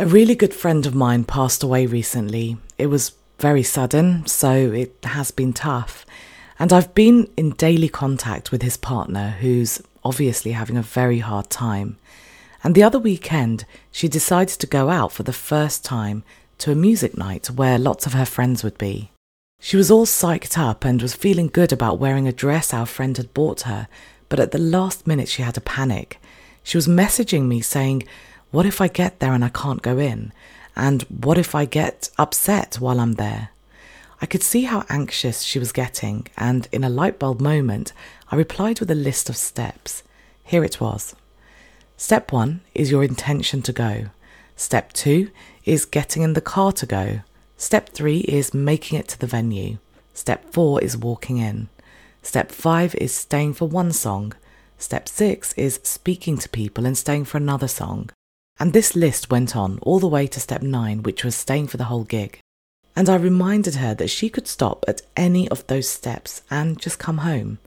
A really good friend of mine passed away recently. It was very sudden, so it has been tough. And I've been in daily contact with his partner, who's obviously having a very hard time. And the other weekend, she decided to go out for the first time to a music night where lots of her friends would be. She was all psyched up and was feeling good about wearing a dress our friend had bought her, but at the last minute she had a panic. She was messaging me saying, what if I get there and I can't go in? And what if I get upset while I'm there? I could see how anxious she was getting, and in a light bulb moment, I replied with a list of steps. Here it was. Step one is your intention to go. Step two is getting in the car to go. Step three is making it to the venue. Step four is walking in. Step five is staying for one song. Step six is speaking to people and staying for another song. And this list went on all the way to step nine, which was staying for the whole gig. And I reminded her that she could stop at any of those steps and just come home.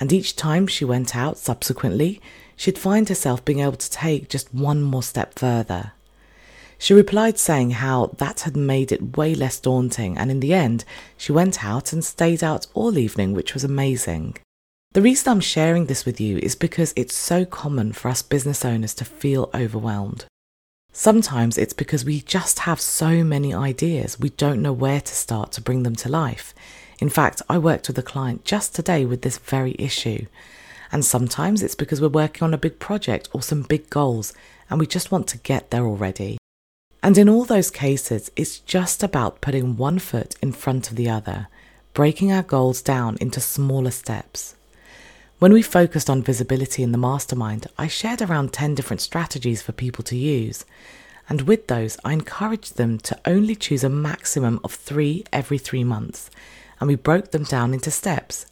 And each time she went out subsequently, she'd find herself being able to take just one more step further. She replied saying how that had made it way less daunting, and in the end, she went out and stayed out all evening, which was amazing. The reason I'm sharing this with you is because it's so common for us business owners to feel overwhelmed. Sometimes it's because we just have so many ideas, we don't know where to start to bring them to life. In fact, I worked with a client just today with this very issue. And sometimes it's because we're working on a big project or some big goals and we just want to get there already. And in all those cases, it's just about putting one foot in front of the other, breaking our goals down into smaller steps. When we focused on visibility in the mastermind, I shared around 10 different strategies for people to use. And with those, I encouraged them to only choose a maximum of three every three months. And we broke them down into steps.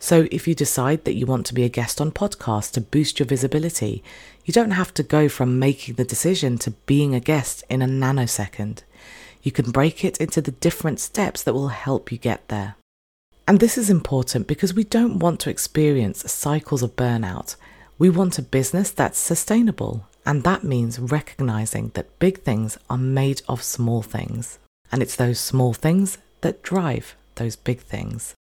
So if you decide that you want to be a guest on podcasts to boost your visibility, you don't have to go from making the decision to being a guest in a nanosecond. You can break it into the different steps that will help you get there. And this is important because we don't want to experience cycles of burnout. We want a business that's sustainable, and that means recognizing that big things are made of small things. And it's those small things that drive those big things.